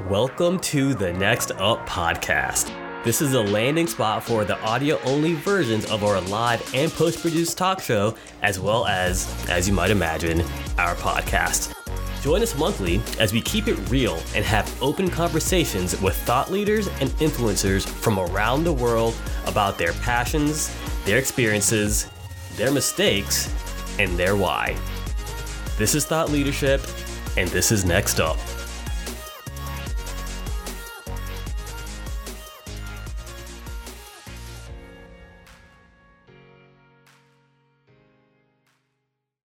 Welcome to the Next Up podcast. This is a landing spot for the audio only versions of our live and post produced talk show, as well as, as you might imagine, our podcast. Join us monthly as we keep it real and have open conversations with thought leaders and influencers from around the world about their passions, their experiences, their mistakes, and their why. This is Thought Leadership, and this is Next Up.